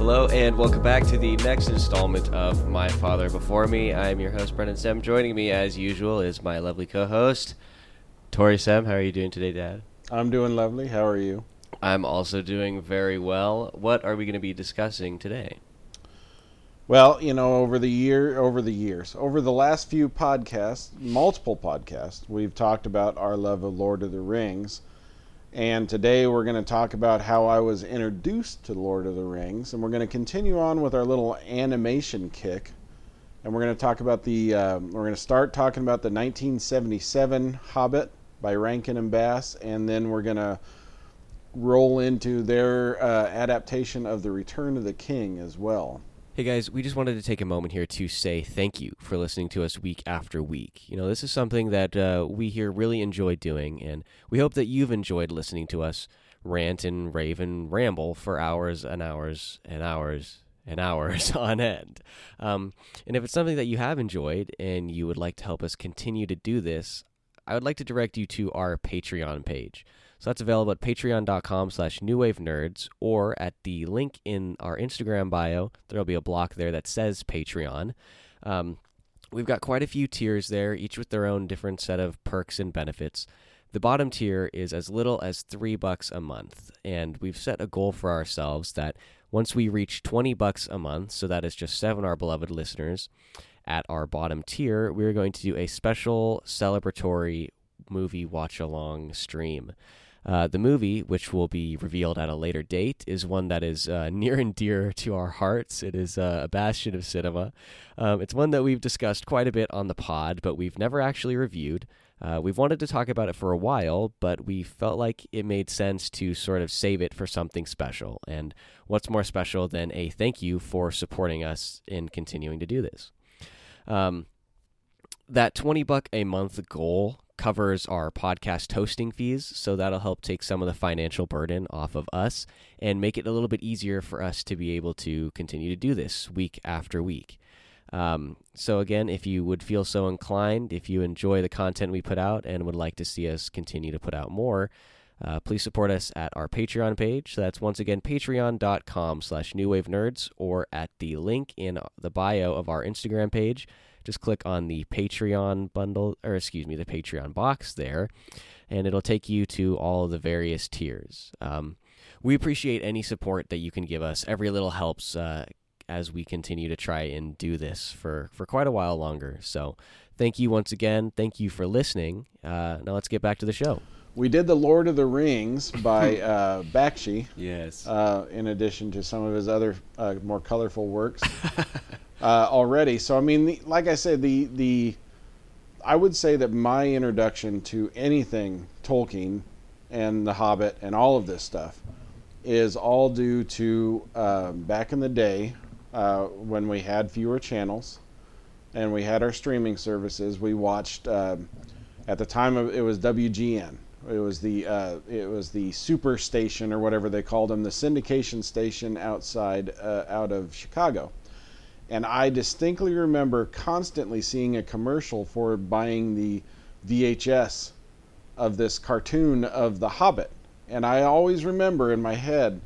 Hello, and welcome back to the next installment of My Father Before Me. I am your host, Brendan Sem. Joining me, as usual, is my lovely co host, Tori Sem. How are you doing today, Dad? I'm doing lovely. How are you? I'm also doing very well. What are we going to be discussing today? Well, you know, over the year, over the years, over the last few podcasts, multiple podcasts, we've talked about our love of Lord of the Rings. And today we're going to talk about how I was introduced to Lord of the Rings. And we're going to continue on with our little animation kick. And we're going to talk about the, um, we're going to start talking about the 1977 Hobbit by Rankin and Bass. And then we're going to roll into their uh, adaptation of The Return of the King as well. Hey guys, we just wanted to take a moment here to say thank you for listening to us week after week. You know, this is something that uh, we here really enjoy doing, and we hope that you've enjoyed listening to us rant and rave and ramble for hours and hours and hours and hours on end. Um, and if it's something that you have enjoyed and you would like to help us continue to do this, I would like to direct you to our Patreon page. So that's available at patreon.com slash newwavenerds or at the link in our Instagram bio. There'll be a block there that says Patreon. Um, we've got quite a few tiers there, each with their own different set of perks and benefits. The bottom tier is as little as three bucks a month, and we've set a goal for ourselves that once we reach 20 bucks a month, so that is just seven of our beloved listeners, at our bottom tier, we're going to do a special celebratory movie watch along stream. Uh, the movie, which will be revealed at a later date, is one that is uh, near and dear to our hearts. It is uh, a bastion of cinema. Um, it's one that we've discussed quite a bit on the pod, but we've never actually reviewed. Uh, we've wanted to talk about it for a while, but we felt like it made sense to sort of save it for something special. And what's more special than a thank you for supporting us in continuing to do this? Um, that 20 buck a month goal covers our podcast hosting fees, so that'll help take some of the financial burden off of us and make it a little bit easier for us to be able to continue to do this week after week. Um, so, again, if you would feel so inclined, if you enjoy the content we put out and would like to see us continue to put out more, uh, please support us at our Patreon page. That's once again patreon.com slash newwavenerds or at the link in the bio of our Instagram page just click on the Patreon bundle, or excuse me, the Patreon box there, and it'll take you to all of the various tiers. Um, we appreciate any support that you can give us. Every little helps uh, as we continue to try and do this for, for quite a while longer. So thank you once again. Thank you for listening. Uh, now let's get back to the show. We did The Lord of the Rings by uh, Bakshi. Yes. Uh, in addition to some of his other uh, more colorful works. uh, already. So I mean, the, like I said, the the I would say that my introduction to anything Tolkien and The Hobbit and all of this stuff is all due to uh, back in the day uh, when we had fewer channels and we had our streaming services. We watched um, at the time of it was WGN. It was the uh, it was the super station or whatever they called them, the syndication station outside uh, out of Chicago and I distinctly remember constantly seeing a commercial for buying the VHS of this cartoon of The Hobbit. And I always remember in my head,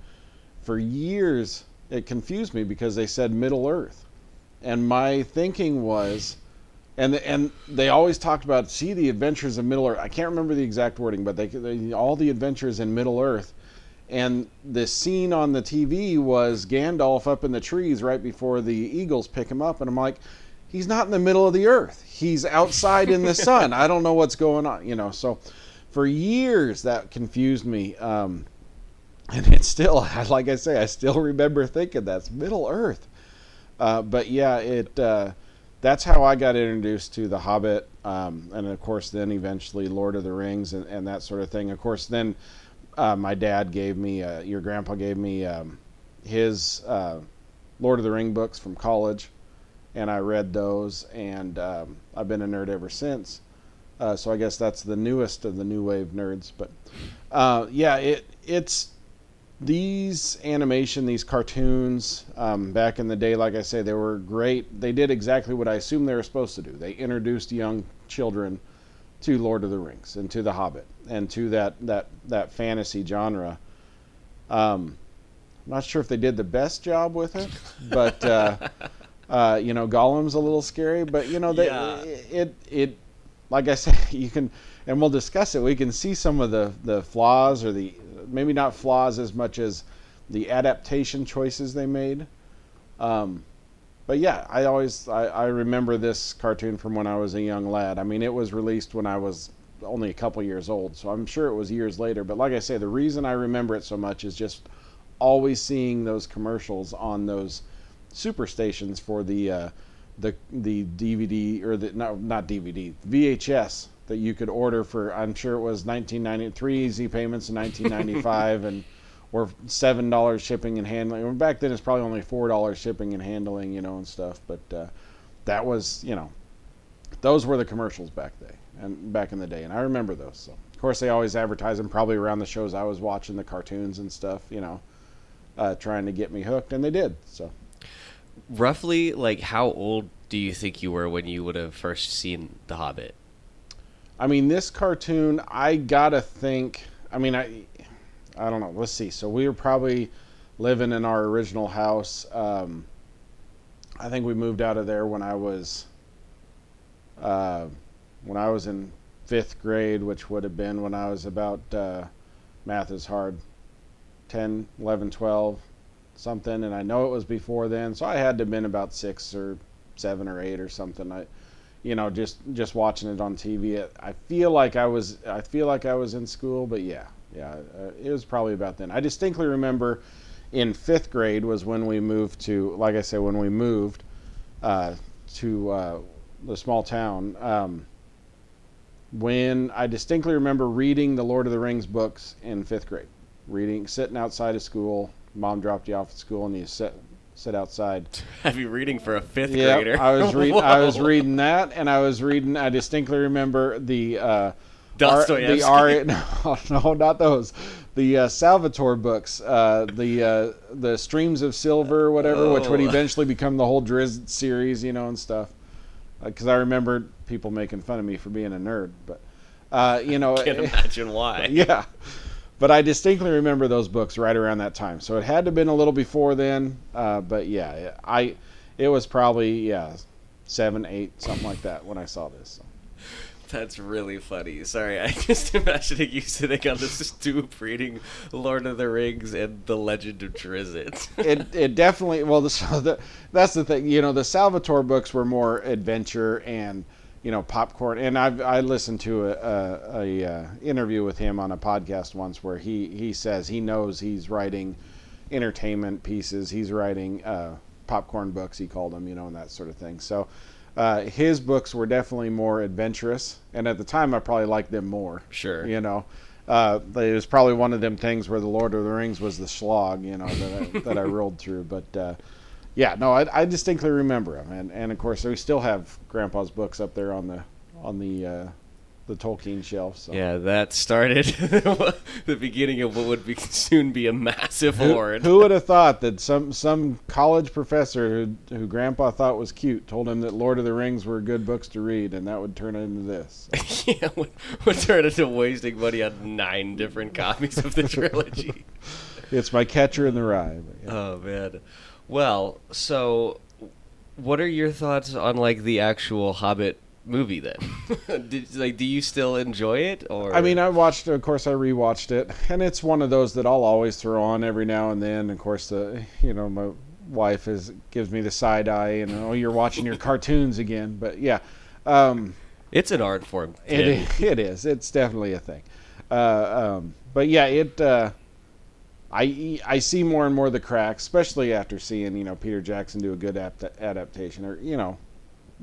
for years, it confused me because they said Middle Earth. And my thinking was, and and they always talked about see the adventures of Middle Earth. I can't remember the exact wording, but they, they all the adventures in Middle Earth and the scene on the TV was Gandalf up in the trees right before the eagles pick him up, and I'm like, he's not in the middle of the earth. He's outside in the sun. I don't know what's going on, you know. So for years that confused me, um, and it's still, like I say, I still remember thinking that's Middle Earth. Uh, but yeah, it. Uh, that's how I got introduced to The Hobbit, um, and of course, then eventually Lord of the Rings and, and that sort of thing. Of course, then uh, my dad gave me, uh, your grandpa gave me um, his uh, Lord of the Ring books from college, and I read those, and um, I've been a nerd ever since. Uh, so I guess that's the newest of the new wave nerds. But uh, yeah, it it's these animation, these cartoons. Um, back in the day, like I say, they were great. They did exactly what I assumed they were supposed to do. They introduced young children to Lord of the Rings and to The Hobbit and to that that that fantasy genre. Um, I'm not sure if they did the best job with it, but uh, uh, you know, Gollum's a little scary. But you know, they, Yeah. it it like I said, you can, and we'll discuss it. We can see some of the the flaws, or the maybe not flaws as much as the adaptation choices they made. Um, but yeah, I always I, I remember this cartoon from when I was a young lad. I mean, it was released when I was only a couple years old, so I'm sure it was years later. But like I say, the reason I remember it so much is just always seeing those commercials on those super stations for the uh, the the DVD or the no not DVD VHS that you could order for. I'm sure it was 1993 easy payments in 1995 and or seven dollars shipping and handling. Back then, it's probably only four dollars shipping and handling, you know, and stuff. But uh, that was, you know, those were the commercials back then and back in the day, and I remember those. So, of course, they always advertise them probably around the shows I was watching, the cartoons and stuff, you know, uh, trying to get me hooked, and they did. So, Roughly, like, how old do you think you were when you would have first seen The Hobbit? I mean, this cartoon, I gotta think. I mean, I, I don't know. Let's see. So we were probably living in our original house. Um, I think we moved out of there when I was, uh, when I was in fifth grade, which would have been when I was about, uh, math is hard, 10, 11, 12, something. And I know it was before then, so I had to have been about six or seven or eight or something. I, you know, just just watching it on TV. I feel like I was I feel like I was in school, but yeah, yeah, uh, it was probably about then. I distinctly remember in fifth grade was when we moved to, like I said, when we moved uh, to uh, the small town. Um, when I distinctly remember reading the Lord of the Rings books in fifth grade, reading, sitting outside of school. Mom dropped you off at school, and you sit sit outside Have you reading for a fifth yeah, grader? I was reading. I was reading that, and I was reading. I distinctly remember the uh, Dostoevsky. the R. No, no, not those. The uh, Salvatore books, uh, the uh, the Streams of Silver, whatever, which would Oh. eventually become the whole Drizzt series, you know, and stuff. Because I remember people making fun of me for being a nerd, but uh, you know, I Can't imagine why. yeah. But I distinctly remember those books right around that time. So it had to have been a little before then. Uh, but yeah, I it was probably yeah seven, eight, something like that when I saw this. So. That's really funny. Sorry, I just imagining you sitting on the stoop reading Lord of the Rings and The Legend of Drizzt. It it definitely well the, so the that's the thing you know the Salvatore books were more adventure and you know popcorn and I've I listened to a, a, a uh, interview with him on a podcast once where he he says he knows he's writing entertainment pieces he's writing uh, popcorn books he called them you know and that sort of thing so uh, his books were definitely more adventurous and at the time I probably liked them more Sure. you know uh, it was probably one of them things where the Lord of the Rings was the slog, you know, that I, that I rolled through. But uh, yeah, no, I, I distinctly remember them, and and of course we still have Grandpa's books up there on the on the uh, the Tolkien shelf. So. Yeah, that started the beginning of what would be soon be a massive Who, horde. who would have thought that some some college professor who who Grandpa thought was cute told him that Lord of the Rings were good books to read, and that would turn into this. yeah, would, would turn into wasting money on nine different copies of the trilogy. It's my catcher in the rye. Yeah. Oh man. Well, so what are your thoughts on like the actual Hobbit movie then? Did, like, do you still enjoy it or? I mean, I watched. Of course, I rewatched it, and it's one of those that I'll always throw on every now and then. Of course, the you know my wife is gives me the side eye, and oh, you're watching your cartoons again. But yeah, um, it's an art form. it it is. It's definitely a thing. Uh, um, but yeah, it. Uh, I I see more and more the cracks, especially after seeing you know Peter Jackson do a good apt- adaptation, or you know,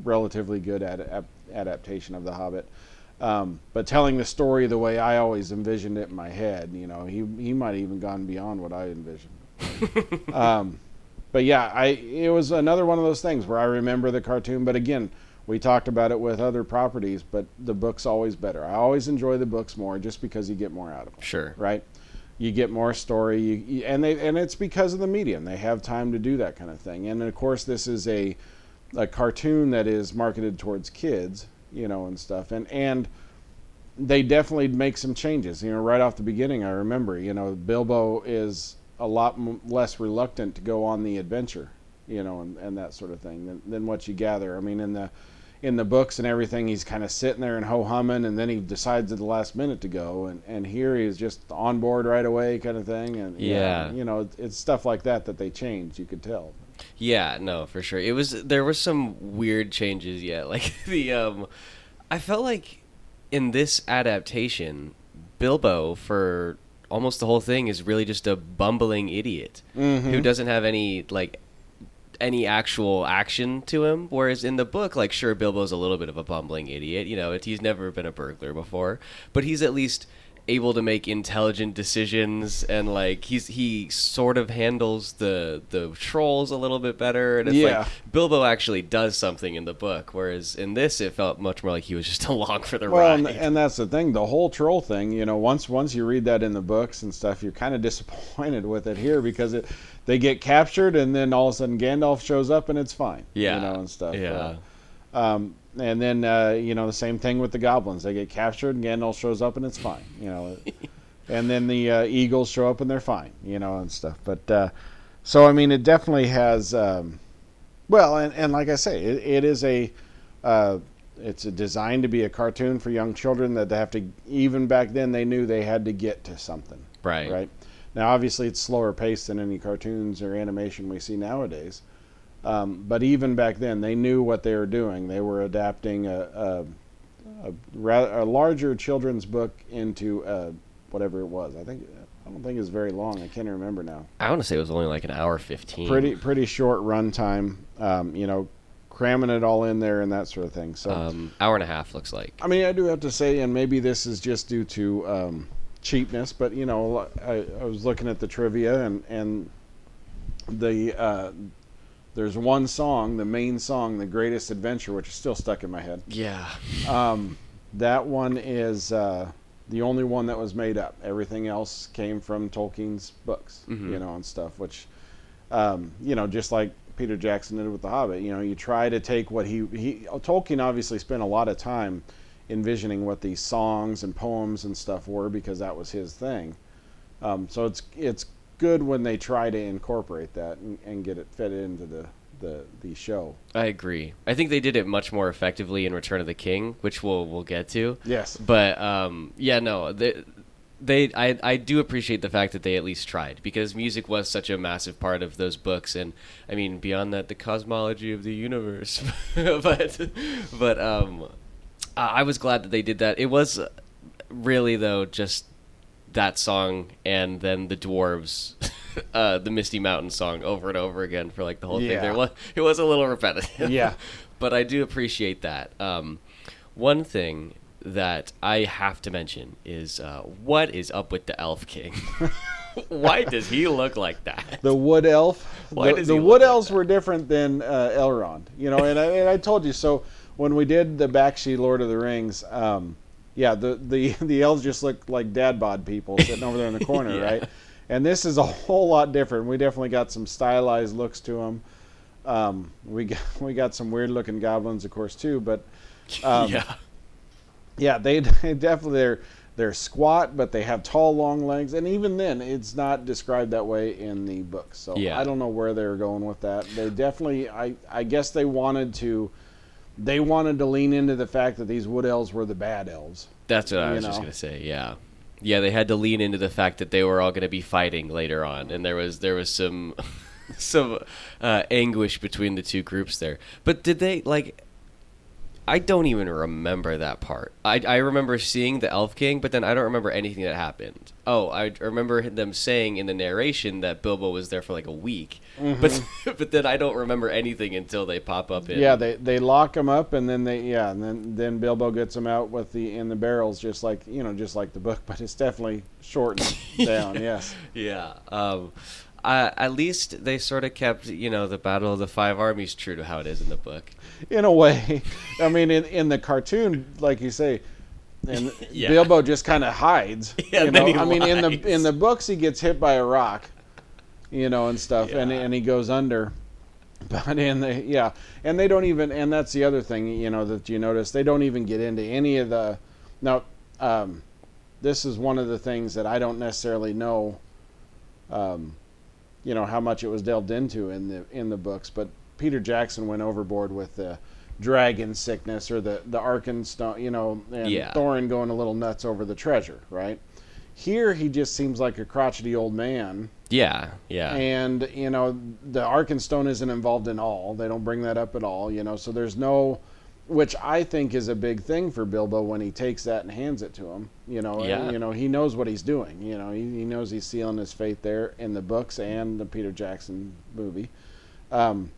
relatively good ad- adaptation of The Hobbit. Um, but telling the story the way I always envisioned it in my head, you know, he he might have even gone beyond what I envisioned. um, but yeah, I it was another one of those things where I remember the cartoon, but again, we talked about it with other properties, but the book's always better. I always enjoy the books more just because you get more out of them Sure. right? You get more story, you, you, and they and it's because of the medium. They have time to do that kind of thing. And of course, this is a a cartoon that is marketed towards kids, you know, and stuff. And and they definitely make some changes. You know, right off the beginning, I remember, you know, Bilbo is a lot m- less reluctant to go on the adventure, you know, and, and that sort of thing than, than what you gather. I mean, in the in the books and everything, he's kind of sitting there and ho humming, and then he decides at the last minute to go. And, and here he's just on board right away, kind of thing. And Yeah. you know, it's stuff like that that they changed. You could tell. Yeah, no, for sure. It was there were some weird changes. Yeah, like the um, I felt like in this adaptation, Bilbo for almost the whole thing is really just a bumbling idiot Mm-hmm. who doesn't have any like any actual action to him. Whereas in the book, like sure, Bilbo's a little bit of a bumbling idiot. You know, it, he's never been a burglar before, but he's at least able to make intelligent decisions and like he's he sort of handles the the trolls a little bit better and it's Yeah. like Bilbo actually does something in the book whereas in this it felt much more like he was just along for the Well, and, ride and that's the thing. The whole troll thing, you know, once once you read that in the books and stuff, you're kind of disappointed with it here because it they get captured and then all of a sudden Gandalf shows up and it's fine. yeah you know, and stuff. yeah Uh, um, and then uh, you know the same thing with the goblins. They get captured and Gandalf shows up and it's fine. You know, and then the uh, eagles show up and they're fine. You know, and stuff. But uh, so I mean, it definitely has. Um, well, and, and like I say, it, it is a. Uh, it's a designed to be a cartoon for young children that they have to. Even back then, they knew they had to get to something. right Right. Now, obviously, it's slower paced than any cartoons or animation we see nowadays. Um, but even back then, they knew what they were doing. They were adapting a, a, a, ra- a larger children's book into uh whatever it was. I think I don't think it's very long. I can't remember now. I want to say it was only like an hour 15 Pretty pretty short run time. Um, you know, cramming it all in there and that sort of thing. So um hour and a half looks like I mean, I do have to say, and maybe this is just due to um, cheapness, but you know, I, I was looking at the trivia and and the uh, there's one song, the main song, "The Greatest Adventure," which is still stuck in my head. yeah Um, that one is uh, the only one that was made up. Everything else came from Tolkien's books, Mhm. you know, and stuff. Which, um, you know, just like Peter Jackson did with The Hobbit. You know, you try to take what he he Tolkien obviously spent a lot of time envisioning what these songs and poems and stuff were because that was his thing. Um, so it's it's good when they try to incorporate that and, and get it fed into the the the show. I agree. I think they did it much more effectively in Return of the King, which we'll we'll get to. Yes. But um, yeah, no, they, they I I do appreciate the fact that they at least tried because music was such a massive part of those books, and I mean beyond that, the cosmology of the universe. but but um, I I was glad that they did that. It was really though just that song and then the dwarves. Uh, the Misty Mountain song over and over again for like the whole thing. There was it was a little repetitive. Yeah. but I do appreciate that. Um, one thing that I have to mention is uh, what is up with the Elf King? Why does he look like that? the wood elf. Why the the he wood like elves that? were different than uh, Elrond, you know. And I, and I told you so when we did the Bakshi Lord of the Rings. Um, yeah, the, the the elves just look like dad bod people sitting over there in the corner, Yeah. right? And this is a whole lot different. We definitely got some stylized looks to them. Um, we got we got some weird looking goblins, of course, too. But um, yeah, yeah, they, they definitely they're they're squat, but they have tall, long legs, and even then, it's not described that way in the books. So Yeah. I don't know where they were going with that. They definitely, I I guess they wanted to, they wanted to lean into the fact that these wood elves were the bad elves. that's what I was just gonna say. Yeah, yeah, they had to lean into the fact that they were all gonna be fighting later on, and there was there was some some uh, anguish between the two groups there. But did they like? I don't even remember that part. I, I remember seeing the Elf King, but then I don't remember anything that happened. Oh, I remember them saying in the narration that Bilbo was there for like a week, but but then I don't remember anything until they pop up in. Mm-hmm. Yeah, they they lock them up, and then they yeah, and then then Bilbo gets them out with the in the barrels, just like you know, just like the book, but it's definitely shortened down. Yes. yeah. Um, uh, at least they sort of kept you know the Battle of the Five Armies true to how it is in the book. in a way. I mean, in, in the cartoon, like you say, and Yeah. Bilbo just kind of hides. Yeah, you know? I mean, in the in the books, he gets hit by a rock, you know, and stuff, and and he goes under. But in the yeah, and they don't even, and that's the other thing, you know, that you notice they don't even get into any of the. Now, um, this is one of the things that I don't necessarily know. Um, you know how much it was delved into in the in the books, but Peter Jackson went overboard with the dragon sickness or the the Arkenstone, you know, and Yeah. Thorin going a little nuts over the treasure, right? Here he just seems like a crotchety old man, Yeah, yeah. and you know the Arkenstone isn't involved in all. They don't bring that up at all, you know. So there's no, which I think is a big thing for Bilbo when he takes that and hands it to him. You know, Yeah. you know he knows what he's doing. You know, he, he knows he's sealing his fate there in the books and the Peter Jackson movie. Um,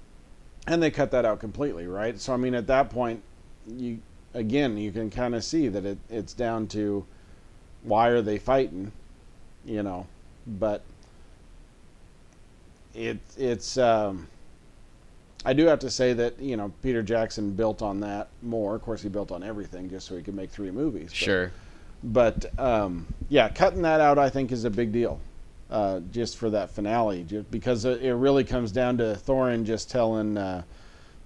and they cut that out completely, right? So I mean, at that point, you again you can kind of see that it, it's down to why are they fighting, you know? But it it's um, I do have to say that you know Peter Jackson built on that more. Of course, he built on everything just so he could make three movies. but- sure. but um, yeah, cutting that out I think is a big deal, uh, just for that finale, just because it it really comes down to Thorin just telling uh,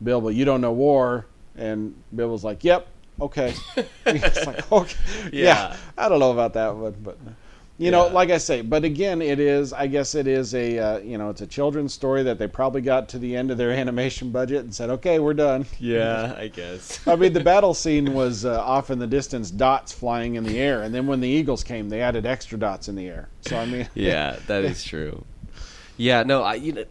Bilbo, "You don't know war," and Bilbo's like, "Yep, okay." It's like, okay, yeah. Yeah. I don't know about that one, but you know, like I say, but again, it is. I guess it is a uh, you know, it's a children's story that they probably got to the end of their animation budget and said, "Okay, we're done." Yeah, I guess. I mean, the battle scene was uh, off in the distance, dots flying in the air, and then when the eagles came, they added extra dots in the air. So I mean, yeah, that is true. Yeah, no, I you know,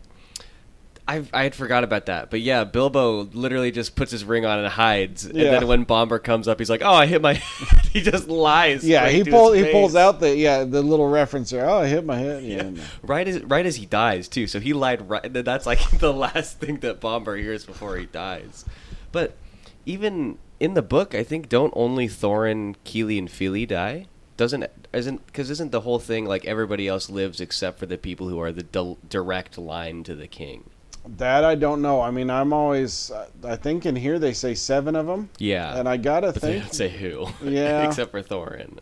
I I had forgot about that, but yeah, Bilbo literally just puts his ring on and hides, and Yeah. then when Bombur comes up, he's like, "Oh, I hit my," head." he just lies. yeah, he to pull his he pulls out the yeah the little reference there. Oh, I hit my head. Yeah, no. right as right as he dies too. So he lied right. That's like the last thing that Bombur hears before he dies. But even in the book, I think don't only Thorin, Kili, and Fili die. Doesn't isn't because isn't the whole thing like everybody else lives except for the people who are the di- direct line to the king? That I don't know. I mean, I'm always. I think in here they say seven of them, Yeah, and I gotta but they think. don't say who. Yeah. except for Thorin.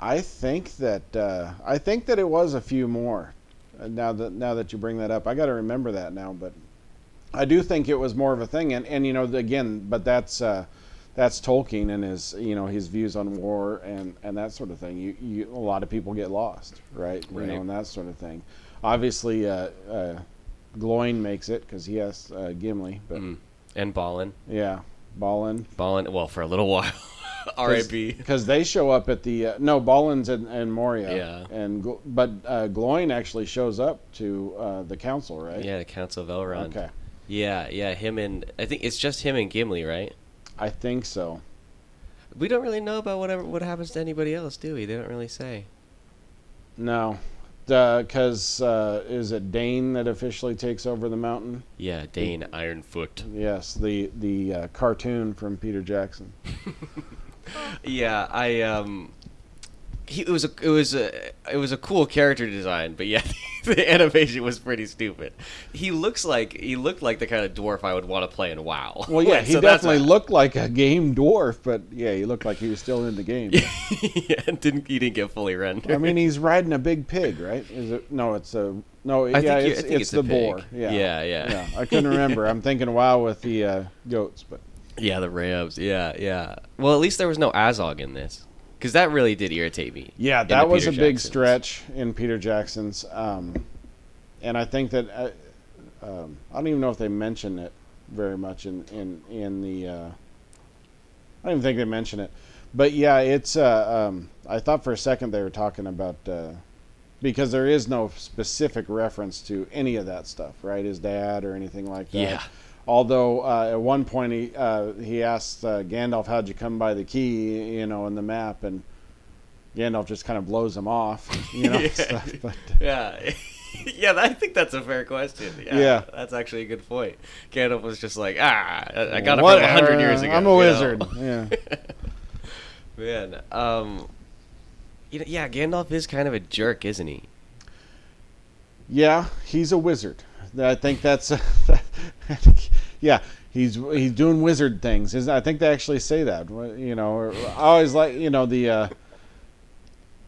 I think that uh, I think that it was a few more. Uh, now that now that you bring that up, I got to remember that now. But I do think it was more of a thing, and and you know again, but that's uh, that's Tolkien and his you know his views on war and and that sort of thing. You you a lot of people get lost, right? You know, and that sort of thing. Obviously, uh, uh, Gloin makes it because he has uh, Gimli, but Mm. And Balin, yeah, Balin. Balin. Well, for a little while. R.I.P. because they show up at the uh, no Balin's and, and Moria. Yeah. And Gl- but uh, Gloin actually shows up to uh, the council, right? Yeah, the Council of Elrond. Okay. Yeah, yeah, him and I think it's just him and Gimli, right? I think so. We don't really know about whatever what happens to anybody else, do we? They don't really say. No, because uh, is it Dain that officially takes over the mountain? Yeah, Dain Ironfoot. Yes, the the uh, cartoon from Peter Jackson. Yeah, I um, he, it was a it was a it was a cool character design, but yeah, the animation was pretty stupid. He looks like he looked like the kind of dwarf I would want to play in WoW. Well, yeah, he so definitely a- looked like a game dwarf, but yeah, he looked like he was still in the game. yeah, didn't he didn't get fully rendered. I mean, he's riding a big pig, right? Is it? No, it's a no. I yeah, it's, it's, it's the boar. Yeah. Yeah, yeah. yeah. I couldn't remember. I'm thinking WoW with the uh, goats, but yeah, the Rams. Yeah, yeah. Well, at least there was no Azog in this, because that really did irritate me. yeah, that was Peter a big stretch in Peter Jackson's. Um, and I think that uh, um, I don't even know if they mention it very much in in in the. Uh, I don't even think they mention it, but yeah, it's. Uh, um, I thought for a second they were talking about. Uh, because there is no specific reference to any of that stuff, right? His dad or anything like that. Yeah. Although uh, at one point he uh, he asked uh, Gandalf, "How'd you come by the key?" You know, in the map, and Gandalf just kind of blows him off, you know. Yeah. stuff. But Yeah. yeah, I think that's a fair question. Yeah, Yeah. That's actually a good point. Gandalf was just like, ah, I I got it from a hundred years uh, ago. I'm a you know? wizard. Yeah. Man, um, you know, yeah, Gandalf is kind of a jerk, isn't he? Yeah, he's a wizard. I think that's. yeah, he's he's doing wizard things. I think they actually say that. You know, I always like you know the. Uh,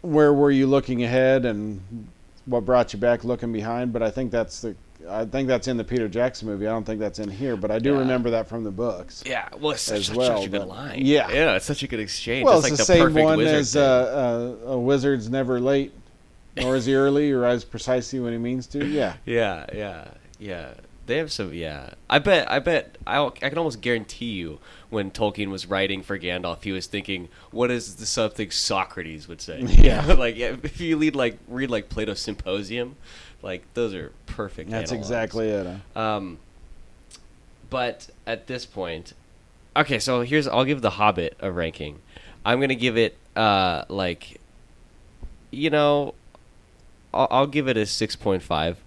where were you looking ahead, and what brought you back looking behind? But I think that's the. I think that's in the Peter Jackson movie. I don't think that's in here, but I do Yeah. remember that from the books. Yeah, well, it's such, As well, such a good but- line. yeah. yeah, it's such a good exchange. Well, it's it's like the, the, same perfect one as uh, uh, a wizard's never late. nor is he early he arrives precisely when he means to. Yeah, Yeah, yeah, yeah. They have some. Yeah, I bet. I bet. I, I can almost guarantee you, when Tolkien was writing for Gandalf, he was thinking, "What is the something Socrates would say?" Yeah. like yeah, if you read like read like Plato's Symposium, like those are perfect. that's analogs. exactly it. huh? Um, but at this point, okay. So here's I'll give The Hobbit a ranking. I'm gonna give it uh like, you know, I'll, I'll give it a six point five,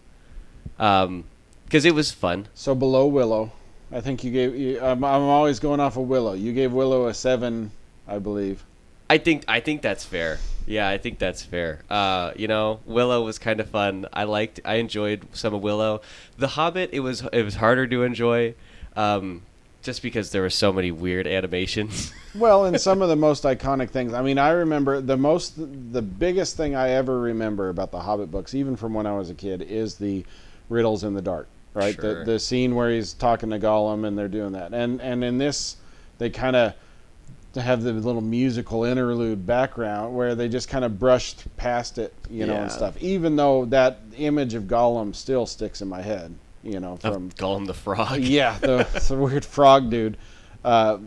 um, because it was fun. So below Willow, I think you gave. You, I'm, I'm always going off of Willow. You gave Willow a seven, I believe. I think I think that's fair. Yeah, I think that's fair. Uh, you know, Willow was kind of fun. I liked, I enjoyed some of Willow. The Hobbit, it was it was harder to enjoy, um, just because there were so many weird animations. Well, and some of the most iconic things. I mean, I remember the most, the biggest thing I ever remember about the Hobbit books, even from when I was a kid, is the riddles in the dark. Right, Sure. the the scene where he's talking to Gollum and they're doing that, and and in this, they kind of have the little musical interlude background where they just kind of brushed past it, you know, and stuff. Even though that image of Gollum still sticks in my head, you know, of from Gollum the Frog. yeah, the, the weird frog dude. Uh,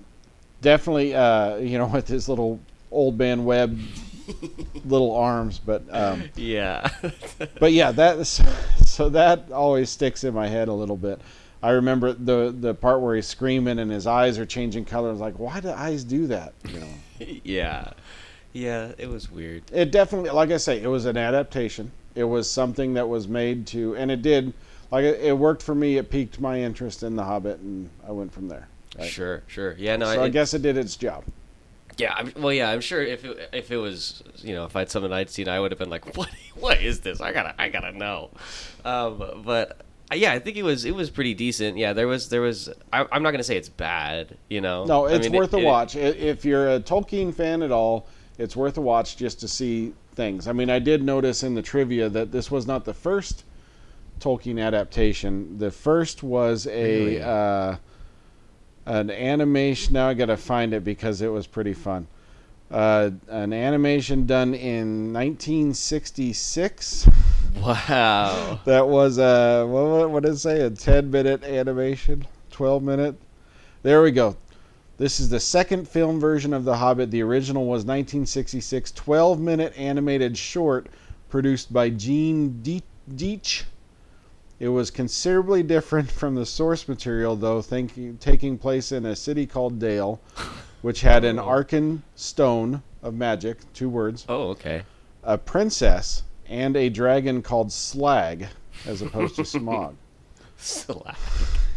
definitely, uh, you know, with his little old man web little arms, but um, Yeah. but yeah, that so that always sticks in my head a little bit. I remember the the part where he's screaming and his eyes are changing colors. Like, why do eyes do that? You know, yeah. Yeah, it was weird. it definitely, like I say, it was an adaptation. It was something that was made to, and it did. Like it, it worked for me. It piqued my interest in The Hobbit, and I went from there. right? Sure, sure. Yeah, no, so I it- guess it did its job. Yeah, I'm, well, yeah, I'm sure if it, if it was, you know, if I'd something I'd seen, I would have been like, what What is this? I gotta I gotta know. Um, but uh, yeah, I think it was it was pretty decent. Yeah, there was there was. I, I'm not gonna say it's bad. You know, No, I it's mean, it- worth a it- watch. I If you're a Tolkien fan at all, it's worth a watch just to see things. I mean, I did notice in the trivia that this was not the first Tolkien adaptation. The first was a Really? uh, an animation. Now I got to find it because it was pretty fun. Uh, an animation done in 1966. Wow. That was a what, what, did it say? A ten minute animation, twelve minute. There we go. This is the second film version of The Hobbit. The original was 1966, 12 minute animated short produced by Gene De- Deitch. It was considerably different from the source material, though, thinking, taking place in a city called Dale, which had an Oh. arcane stone of magic, two words, Oh, okay. a princess, and a dragon called Slag, as opposed to Smaug. Slap.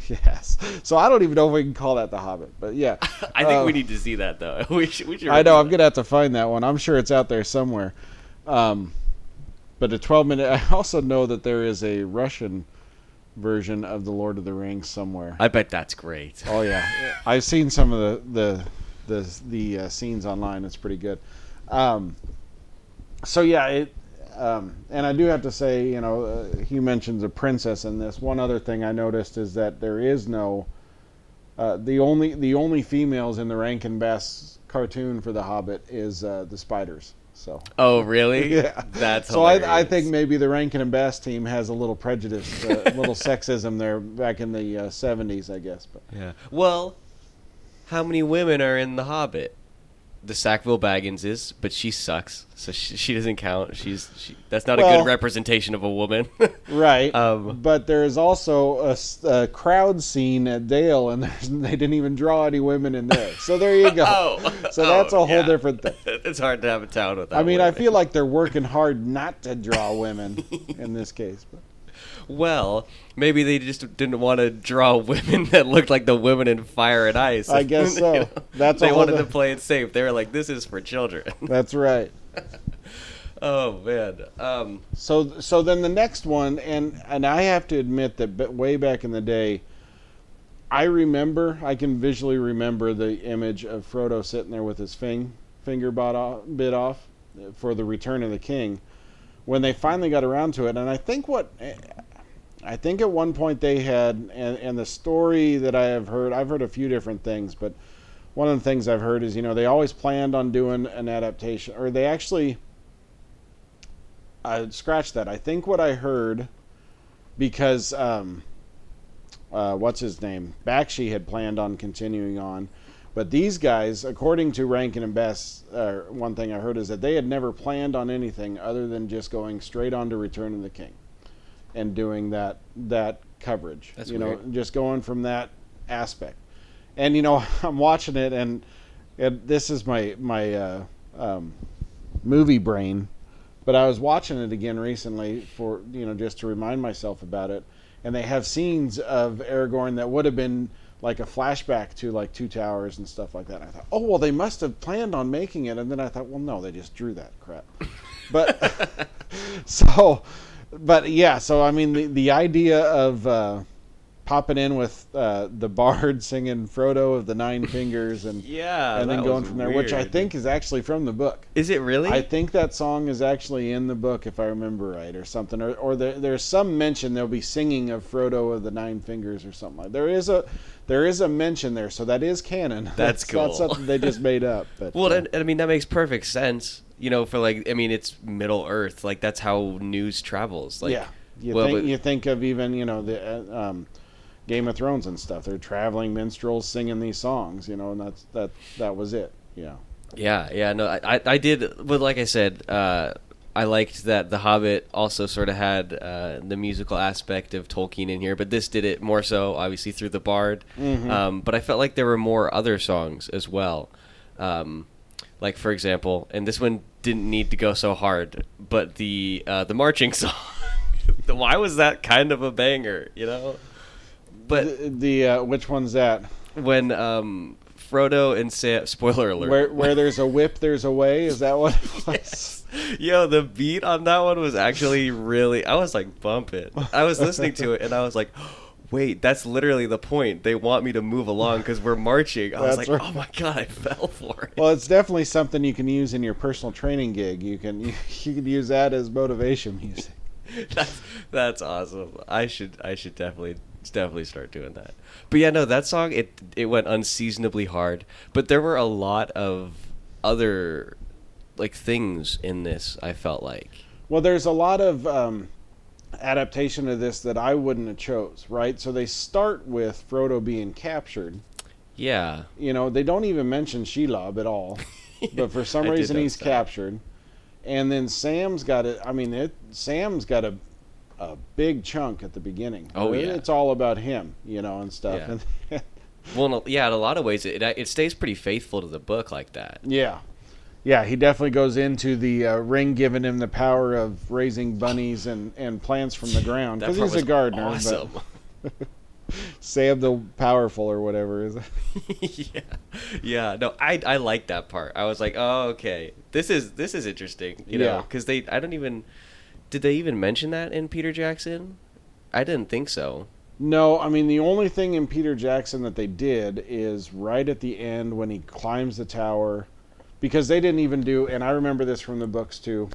Yes. So I don't even know if we can call that the Hobbit, but yeah. I think Uh, we need to see that though. we should. We should I know. I'm review gonna have to find that one. I'm sure it's out there somewhere. Um, but a 12 minute. I also know that there is a Russian version of the Lord of the Rings somewhere. I bet that's great. Oh yeah, I've seen some of the the the the uh, scenes online. It's pretty good. Um, so yeah, it. Um, and I do have to say, you know, uh, he mentions a princess in this. One other thing I noticed is that there is no. Uh, the only the only females in the Rankin Bass cartoon for The Hobbit is uh, the spiders. So Oh, really? yeah, That's so I, I think maybe the Rankin and Bass team has a little prejudice, uh, a little sexism there back in the uh, '70s, I guess. But Yeah. Well, how many women are in The Hobbit? The Sackville Baggins is, but she sucks, so she, she doesn't count. She's she, that's not a good representation of a woman. Right. Um, but there is also a crowd scene at Dale, and they didn't even draw any women in there. So there you go. oh, so that's a oh, whole yeah. different thing. It's hard to have a town without. I mean, I feel like they're working hard not to draw women in this case. But Well, maybe they just didn't want to draw women that looked like the women in Fire and Ice. I guess You so. know? That's they wanted to play it safe. They were like, "This is for children." that's right. oh man. Um, So so then the next one, and and I have to admit that way back in the day, I remember I can visually remember the image of Frodo sitting there with his fing, finger off, bit off for the Return of the King. When they finally got around to it, and I think what I think at one point they had, and, and the story that I have heard, I've heard a few different things, but one of the things I've heard is you know they always planned on doing an adaptation, or they actually I scratch that. I think what I heard because um, uh, what's his name? Bakshi had planned on continuing on, but these guys, according to Rankin and Bass, uh, one thing I heard is that they had never planned on anything other than just going straight on to Return of the King, and doing that that coverage. That's you know, just going from that aspect. And you know, I'm watching it, and, and this is my my uh, um, movie brain but I was watching it again recently for you know just to remind myself about it, and they have scenes of Aragorn that would have been like a flashback to like Two Towers and stuff like that. And I thought, oh well, they must have planned on making it, and then I thought, well, no, they just drew that crap. But so, but yeah, so I mean, the the idea of uh, popping in with uh, the bard singing Frodo of the Nine Fingers and Yeah, and then going from there, which I think is actually from the book. is it really? I think that song is actually in the book, if I remember right, or something. Or, or there, there's some mention they'll be singing of Frodo of the Nine Fingers or something like. There is a there is a mention there, so that is canon. That's not cool. something they just made up. But well, and, and I mean that makes perfect sense. You know, for like, I mean, it's Middle Earth. Like that's how news travels. Like, yeah, you well, think but- you think of even you know the uh, um, Game of Thrones and stuff. They're traveling minstrels singing these songs, you know, and that's that that was it. Yeah. Yeah, yeah, no, I, I, did, but like I said, uh, I liked that The Hobbit also sort of had uh, the musical aspect of Tolkien in here, but this did it more so, obviously, through the Bard. Mhm. Um, but I felt like there were more other songs as well. Um, like, for example, and this one didn't need to go so hard, but the uh, the marching song. Why was that kind of a banger, you know? But the, the uh, which one's that? when um, Frodo and Sam, spoiler alert, Where where there's a whip, there's a way. Is that what it was? Yo, the beat on that one was actually really. I was like bumping. I was listening to it and I was like, wait, that's literally the point. They want me to move along because we're marching. I was like, right. oh my god, I fell for it. Well, it's definitely something you can use in your personal training gig. You can you, you can use that as motivation music. that's that's awesome. I should I should definitely definitely start doing that. But yeah, no, that song it it went unseasonably hard. But there were a lot of other like things in this. I felt like. Well, there's a lot of um, adaptation of this that I wouldn't have chose, right? So they start with Frodo being captured. Yeah. You know, they don't even mention Shelob at all, but for some reason he's that. captured. And then Sam's got it. I mean, it, Sam's got a a big chunk at the beginning. Oh, yeah. it's all about him, you know, and stuff. Yeah. Well, yeah, in a lot of ways, it it stays pretty faithful to the book like that. Yeah. Yeah, he definitely goes into the uh, ring giving him the power of raising bunnies and, and plants from the ground because he's a gardener. Awesome. But Sam the Powerful or whatever is. yeah, yeah. No, I I like that part. I was like, oh, okay, this is this is interesting. You know, Yeah. because they I don't even did they even mention that in Peter Jackson? I didn't think so. No, I mean the only thing in Peter Jackson that they did is right at the end when he climbs the tower, because they didn't even do. And I remember this from the books too.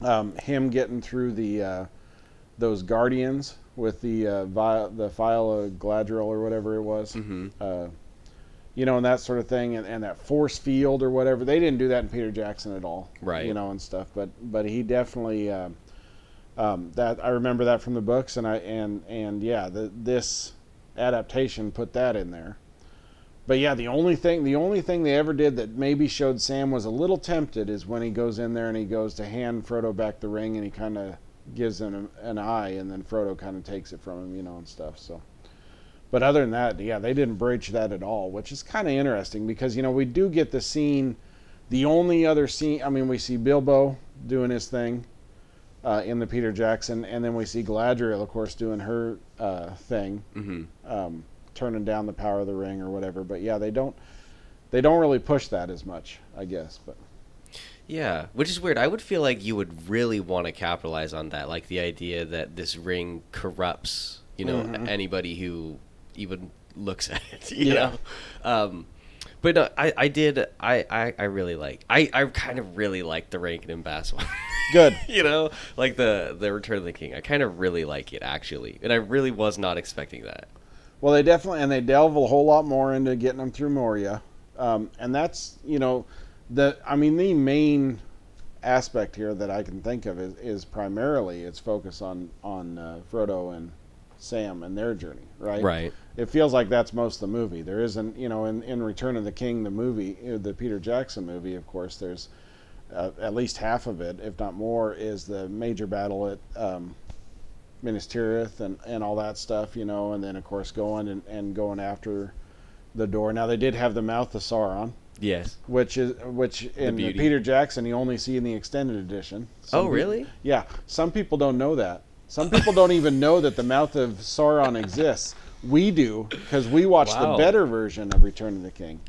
Um, him getting through the uh, those guardians with the uh, vi- the phial of Galadriel or whatever it was. hmm uh, you know, and that sort of thing, and, and that force field or whatever. They didn't do that in Peter Jackson at all, Right. You know, and stuff. But but he definitely um, um, that I remember that from the books, and I and and yeah, the, this adaptation put that in there. But yeah, the only thing the only thing they ever did that maybe showed Sam was a little tempted is when he goes in there and he goes to hand Frodo back the ring, and he kind of gives him an eye, and then Frodo kind of takes it from him, you know, and stuff. So. But other than that, yeah, they didn't breach that at all, which is kind of interesting because you know we do get the scene. The only other scene, I mean, we see Bilbo doing his thing uh, in the Peter Jackson, and then we see Galadriel, of course, doing her uh, thing, hmm um, turning down the power of the ring or whatever. But yeah, they don't they don't really push that as much, I guess. But Yeah, which is weird. I would feel like you would really want to capitalize on that, like the idea that this ring corrupts, you know, Mhm. anybody who even looks at it. You Yeah. know, um, but no, I, I did. I, I, I really like. I, I kind of really like the Rankin and Bass one. Good. you know, like the the Return of the King. I kind of really like it actually, and I really was not expecting that. Well, they definitely and they delve a whole lot more into getting them through Moria, um, and that's you know the I mean the main aspect here that I can think of is, is primarily its focus on on uh, Frodo and Sam and their journey, right? Right. It feels like that's most of the movie. There isn't, you know, in, in Return of the King, the movie, uh, the Peter Jackson movie, of course, there's uh, at least half of it, if not more, is the major battle at um, Minas Tirith and, and all that stuff, you know, and then of course going and, and going after the door. Now they did have the mouth of Sauron, Yes. which is which in the beauty. Peter Jackson you only see in the extended edition. Some Oh, really? yeah. Some people don't know that. Some people don't even know that the mouth of Sauron exists. We do because we watch Wow. the better version of Return of the King.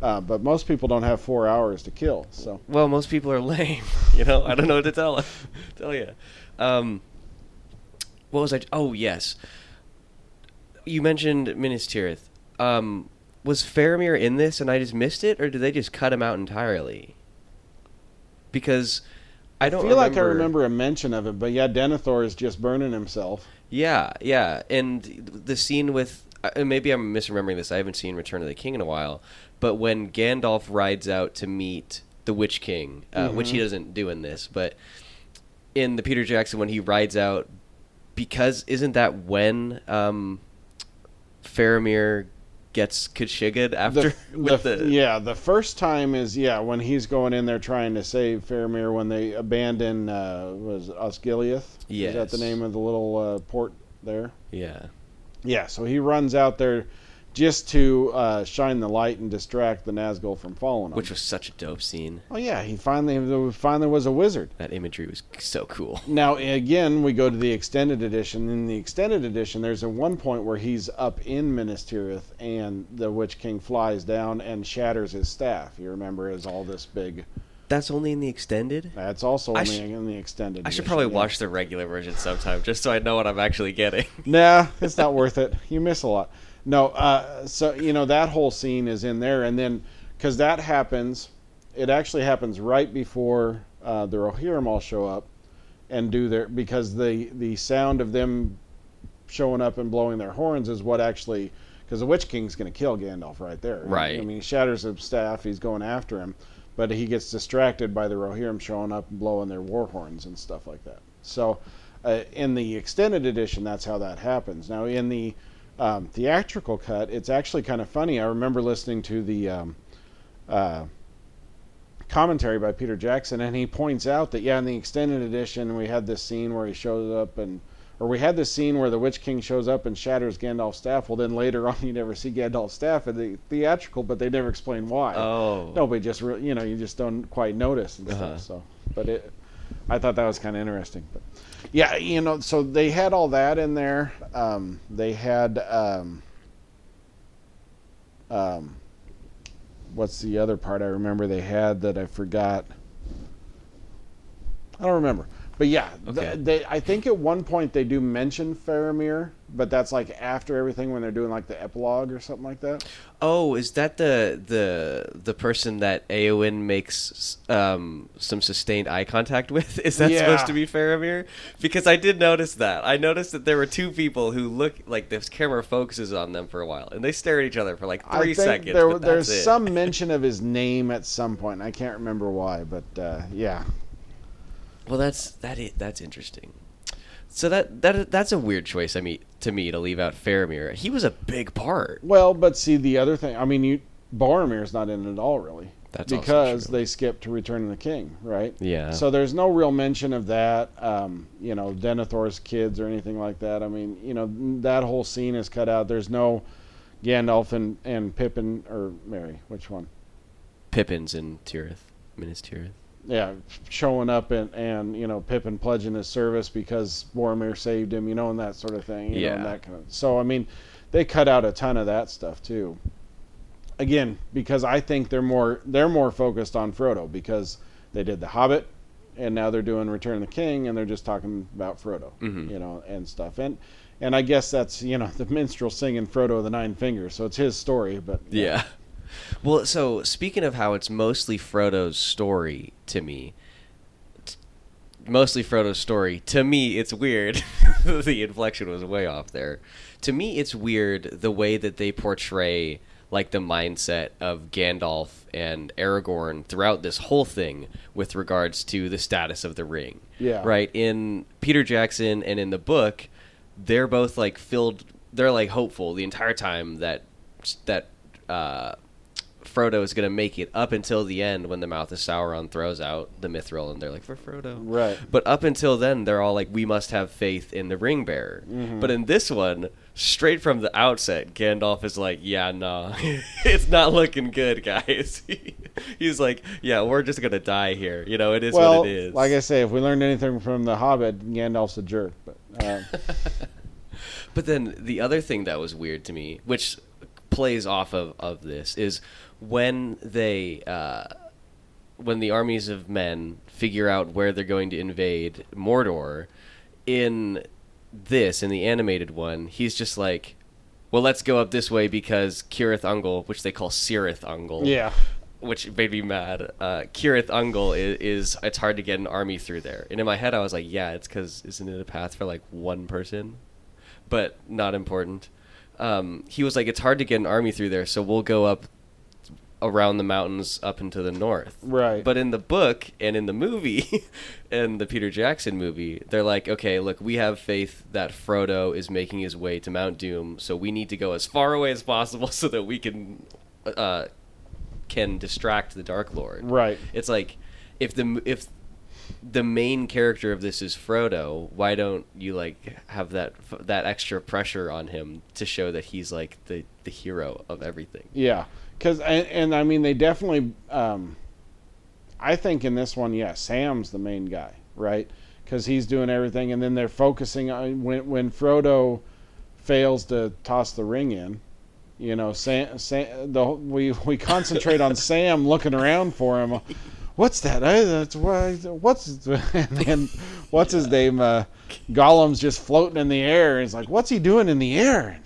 Uh, but most people don't have four hours to kill. So Well, most people are lame. You know, I don't know what to tell tell you. Um, what was I? Oh, yes. You mentioned Minas Tirith. Um, was Faramir in this, and I just missed it, or did they just cut him out entirely? Because I don't feel like I remember a mention of it. But yeah, Denethor is just burning himself. Yeah, yeah, and the scene with uh, maybe I'm misremembering this. I haven't seen Return of the King in a while, but when Gandalf rides out to meet the Witch King, uh, which he doesn't do in this, but in the Peter Jackson when he rides out, because isn't that when um, Faramir gets Kashyyyk after the, with the- the, yeah, the first time is yeah when he's going in there trying to save Faramir when they abandon uh, was Osgiliath. Is that the name of the little uh, port there? yeah Yeah, so he runs out there just to uh, shine the light and distract the Nazgul from following him. which was such a dope scene. oh yeah, he finally finally was a wizard. That imagery was so cool. Now again, we go to the extended edition. In the extended edition, there's a one point where he's up in Minas Tirith, and the Witch King flies down and shatters his staff. You remember, as all this big. That's only in the extended. That's also only sh- in the extended. I should edition, probably yeah. watch the regular version sometime just so I know what I'm actually getting. Nah, it's not worth it. You miss a lot. No, uh, so you know that whole scene is in there, and then because that happens, it actually happens right before uh, the Rohirrim all show up and do their because the the sound of them showing up and blowing their horns is what actually because the Witch King's going to kill Gandalf right there. Right. I mean, he shatters his staff. He's going after him, but he gets distracted by the Rohirrim showing up and blowing their war horns and stuff like that. So, uh, in the extended edition, that's how that happens. Now, in the um, theatrical cut, it's actually kind of funny. I remember listening to the um, uh, commentary by Peter Jackson, and he points out that yeah, in the extended edition, we had this scene where he shows up and. Or we had this scene where the Witch King shows up and shatters Gandalf's staff. Well, then later on, you never see Gandalf's staff in the theatrical, but they never explain why. Oh. Nobody just re- you know you just don't quite notice and Uh-huh. stuff. So, but it, I thought that was kind of interesting. But yeah, you know, so they had all that in there. Um, they had um, um, what's the other part I remember they had that I forgot. I don't remember. But yeah, th- Okay. they I think at one point they do mention Faramir, but that's like after everything when they're doing like the epilogue or something like that. Oh, is that the the the person that Eowyn makes um, some sustained eye contact with? Is that Yeah. supposed to be Faramir? Because I did notice that. I noticed that there were two people who look like this camera focuses on them for a while, and they stare at each other for like three seconds. there, there's it. some mention of his name at some point. and I can't remember why, but uh, yeah. Well, that's that. i- That's interesting. So that that that's a weird choice. I mean, to me, to leave out Faramir. He was a big part. Well, but see the other thing. I mean, you Boromir's not in it at all, really. That's because they skipped to Return of the King, right? Yeah. So there's no real mention of that. Um, you know, Denethor's kids or anything like that. I mean, you know, that whole scene is cut out. There's no Gandalf and, and Pippin or Merry. Which one? Pippin's in Tirith, Minas Tirith. Yeah, showing up and, and you know Pippin pledging his service because Boromir saved him, you know, and that sort of thing. You know, and Yeah. that kind of. So I mean, they cut out a ton of that stuff too. Again, because I think they're more they're more focused on Frodo because they did The Hobbit, and now they're doing Return of the King, and they're just talking about Frodo, Mhm. you know, and stuff. And and I guess that's you know the minstrel singing Frodo the Nine Fingers, so it's his story. But Yeah. Well, so speaking of how it's mostly Frodo's story to me, t- mostly Frodo's story to me, it's weird. the inflection was way off there. To me, it's weird the way that they portray like the mindset of Gandalf and Aragorn throughout this whole thing with regards to the status of the ring. Yeah. Right. In Peter Jackson and in the book, they're both like filled. They're like hopeful the entire time that that uh, Frodo is going to make it up until the end when the mouth of Sauron throws out the mithril and they're like for Frodo. Right. But up until then, they're all like, we must have faith in the ring bearer. Mm-hmm. But in this one, straight from the outset, Gandalf is like, yeah, no, it's not looking good, guys. He's like, yeah, we're just gonna die here. You know, it is well, what it is. like I say, if we learned anything from The Hobbit, Gandalf's a jerk. But uh, But then the other thing that was weird to me, which plays off of, of this, is when they uh, when the armies of men figure out where they're going to invade Mordor, in this, in the animated one, he's just like, Well, let's go up this way because Kirith Ungol, which they call Cirith Ungol, yeah, which made me mad. Uh, Kirith Ungol is, is it's hard to get an army through there, and in my head I was like, yeah, it's because isn't it a path for like one person? But not important. Um, he was like, it's hard to get an army through there, so we'll go up around the mountains up into the north. right. But in the book and in the movie, in the Peter Jackson movie, they're like, okay, look, we have faith that Frodo is making his way to Mount Doom, so we need to go as far away as possible so that we can uh, can distract the Dark Lord. right. It's like if the if the main character of this is Frodo, why don't you like have that that extra pressure on him to show that he's like the the hero of everything? Yeah, because and, and I mean they definitely. Um, I think in this one, yeah, Sam's the main guy, right? Because he's doing everything, and then they're focusing on when when Frodo fails to toss the ring in. You know, Sam, Sam the we we concentrate on Sam looking around for him. What's that? I, that's why. What's and then what's his name? Uh, Gollum's just floating in the air. He's like, "What's he doing in the air?"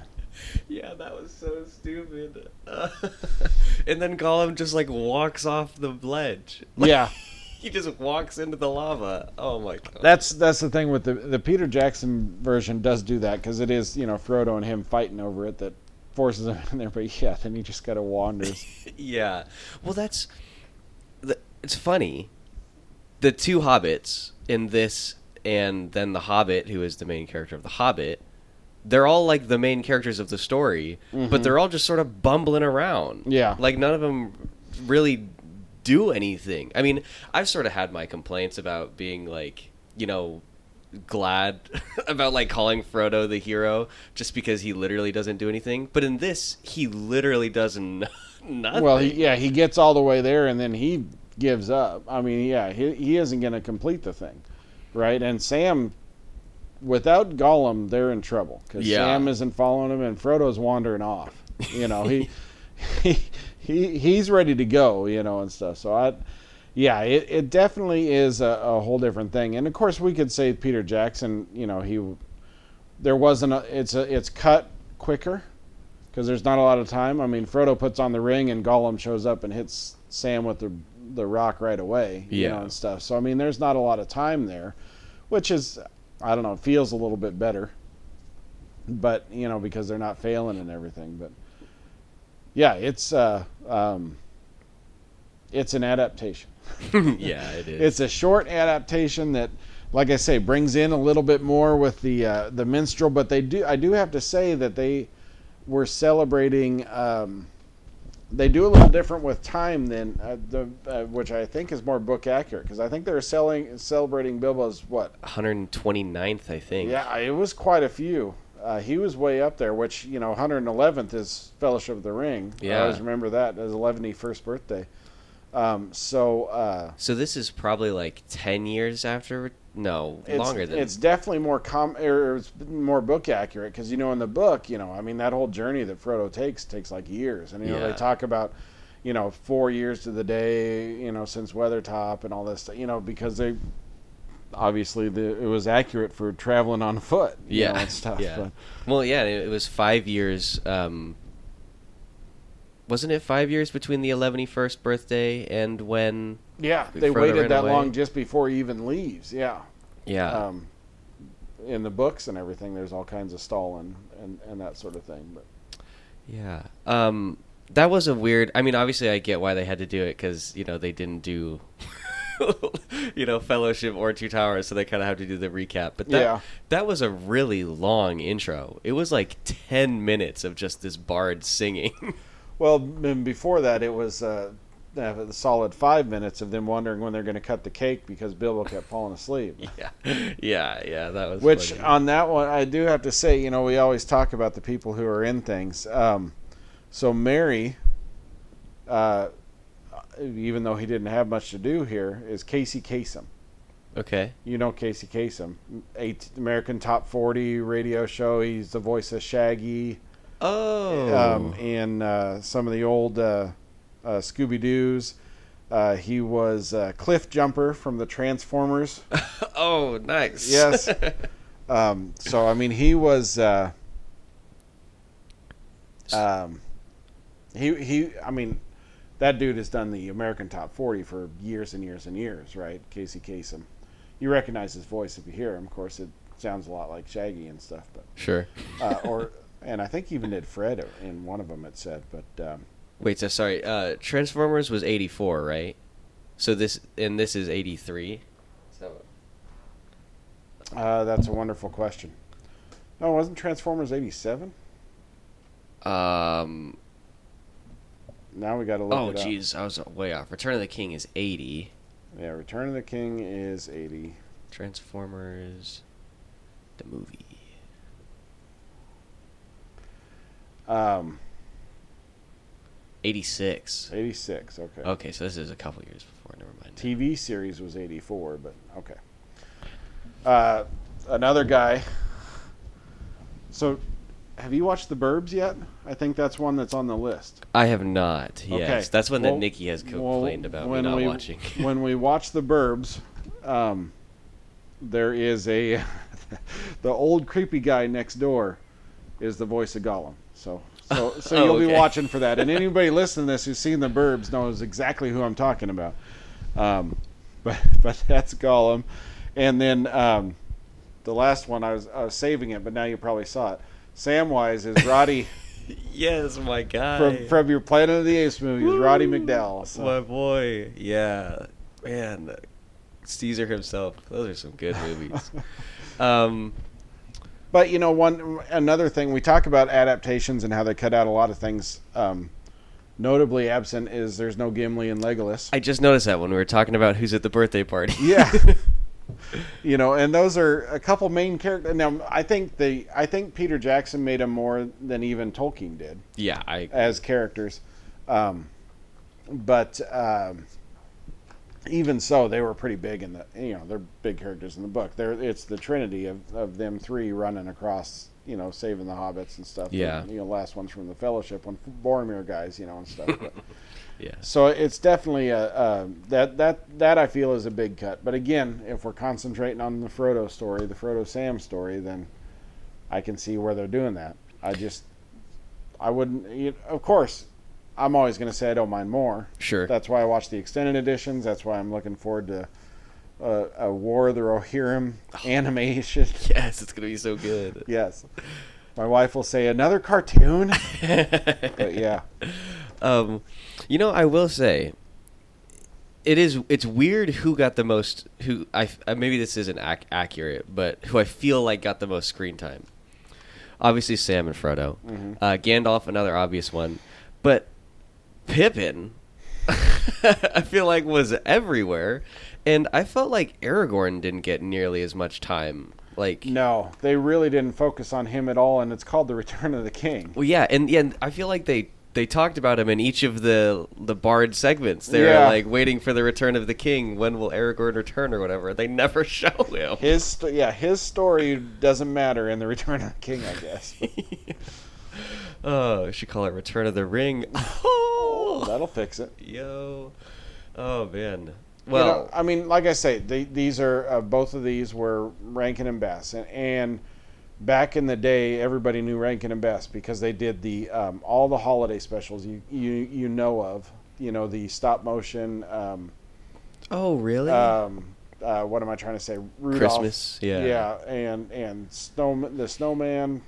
Yeah, that was so stupid. and then Gollum just like walks off the ledge. Like, Yeah. he just walks into the lava. Oh my god. That's that's the thing with the the Peter Jackson version does do that because it is you know Frodo and him fighting over it that forces him in there. But yeah, then he just kind of wanders. yeah. Well, that's it's funny. The two hobbits in this and then the Hobbit, who is the main character of the Hobbit, they're all like the main characters of the story, but mm-hmm. they're all just sort of bumbling around. Yeah. Like none of them really do anything. I mean, I've sort of had my complaints about being like, you know, glad about like calling Frodo the hero just because he literally doesn't do anything. But in this, he literally does n- nothing. well, he, yeah, he gets all the way there and then he gives up. I mean, yeah, he he isn't going to complete the thing, right? And Sam, without Gollum, they're in trouble because Yeah. Sam isn't following him and Frodo's wandering off. You know, he he he he's ready to go. You know, and stuff. So I. Yeah, it, it definitely is a, a whole different thing, and of course we could say Peter Jackson. You know, he there wasn't a it's a it's cut quicker because there's not a lot of time. I mean, Frodo puts on the ring and Gollum shows up and hits Sam with the the rock right away, you know, Yeah. and stuff. So I mean, there's not a lot of time there, which is I don't know, it feels a little bit better. But you know, because they're not failing and everything. But yeah, it's uh, um, it's an adaptation. yeah, it is. It's a short adaptation that, like I say, brings in a little bit more with the uh, the minstrel. But they do, I do have to say that they were celebrating. Um, they do a little different with time than uh, the, uh, which I think is more book accurate because I think they're selling celebrating Bilbo's what? 129th, I think. Yeah, it was quite a few. Uh, he was way up there, which you know, 111th is Fellowship of the Ring. Yeah, I always remember that as 111st birthday. Um, so. Uh, So this is probably like 10 years after. No, it's, longer than. it's definitely more com or it's more book accurate because you know in the book you know I mean that whole journey that Frodo takes takes like years and you know they talk about you know four years to the day you know since Weathertop and all this you know because they obviously the, it was accurate for traveling on foot you yeah, know, and stuff yeah. but Well, yeah, it it was five years. Um, wasn't it five years between the 111st birthday and when? Yeah they waited that away. long just before he even leaves yeah Yeah. um, in the books and everything there's all kinds of stalling and, and that sort of thing but Yeah. Um, that was a weird. I mean, obviously, I get why they had to do it because you know they didn't do, you know, Fellowship or Two Towers, so they kind of have to do the recap. But that Yeah. that was a really long intro. It was like ten minutes of just this bard singing. Well, before that, it was uh, the solid five minutes of them wondering when they're going to cut the cake because Bilbo kept falling asleep. yeah, yeah, yeah. That was Which funny. on that one, I do have to say, you know, we always talk about the people who are in things. Um, so Merry, uh, even though he didn't have much to do here, is Casey Kasem. okay. You know Casey Kasem, eight American Top Forty radio show. He's the voice of Shaggy. Oh, um, in uh, some of the old uh, uh, Scooby Doo's. Uh, he was uh, Cliff Jumper from the Transformers. oh, nice. Yes. um, so I mean, he was. Uh, um, he he. I mean, that dude has done the American Top 40 for years and years and years, right? Casey Kasem. You recognize his voice if you hear him. Of course, it sounds a lot like Shaggy and stuff, but sure. uh, or and I think he even did Fred in one of them. It said, but. Um, Wait, so sorry. Uh, Transformers was eighty four, right? So this and this is eighty three. So Uh, that's a wonderful question. No, wasn't Transformers '87? um. Now we got to look Oh, jeez, I was way off. Return of the King is eighty. Yeah, Return of the King is 80. Transformers, the movie. Um, Eighty six. 86. Okay. Okay, so this is a couple years before. Never mind. TV series was 84, but okay. Uh, another guy. So, have you watched The Burbs yet? I think that's one that's on the list. I have not. Yes, Okay. that's one Well- that Nikki has well, complained about me when not we- watching. when we watch The Burbs, um, there is a the old creepy guy next door is the voice of Gollum. So so so Oh, you'll be watching for that. And anybody listening to this who's seen The Burbs knows exactly who I'm talking about. Um, but but that's Gollum, and then um, the last one I was I was saving it, but now you probably saw it. Samwise is Roddy yes, my guy. from from your Planet of the Apes movies, Roddy McDowall. So. My boy. Yeah. Man. Caesar himself. Those are some good movies. um, But you know, one another thing we talk about adaptations and how they cut out a lot of things. Um, notably absent is there's no Gimli and Legolas. I just noticed that when we were talking about who's at the birthday party. yeah, you know, and those are a couple main characters. Now, I think the I think Peter Jackson made them more than even Tolkien did yeah, I. as characters. Um, but um, even so, they were pretty big in the you know they're big characters in the book. They're it's the trinity of, of them three running across you know saving the hobbits and stuff. Yeah. you know last one's from the Fellowship, one Boromir guys, you know and stuff. But, Yeah. so it's definitely a, a that that that I feel is a big cut. But again, if we're concentrating on the Frodo story, the Frodo Sam story, then I can see where they're doing that. I just I wouldn't. You, of course, I'm always going to say I don't mind more. Sure. That's why I watch the extended editions. That's why I'm looking forward to uh, a War of the Rohirrim animation. yes, it's gonna be so good. yes, my wife will say another cartoon. but yeah, Um, you know, I will say, it is. It's weird who got the most. Who I maybe this isn't ac- accurate, but who I feel like got the most screen time. Obviously, Sam and Frodo. Mm-hmm. Uh, Gandalf, another obvious one, but Pippin, I feel like was everywhere, and I felt like Aragorn didn't get nearly as much time. Like, no, they really didn't focus on him at all, and it's called the Return of the King. Well, yeah, and yeah, and I feel like they they talked about him in each of the the bard segments. They Yeah. were like waiting for the return of the king. When will Aragorn return or whatever? They never show him. His yeah, his story doesn't matter in the Return of the King, I guess. oh, should call it Return of the Ring. Oh, that'll fix it. yo, oh man. You Well, know, I mean, like I say, these are uh, both of these were Rankin and Bass, and, and back in the day, everybody knew Rankin and Bass because they did the um, all the holiday specials you you you know of. You know the stop motion. Um, oh really? um, uh, what am I trying to say? Rudolph. Christmas, yeah. Yeah, and and snowman, the snowman,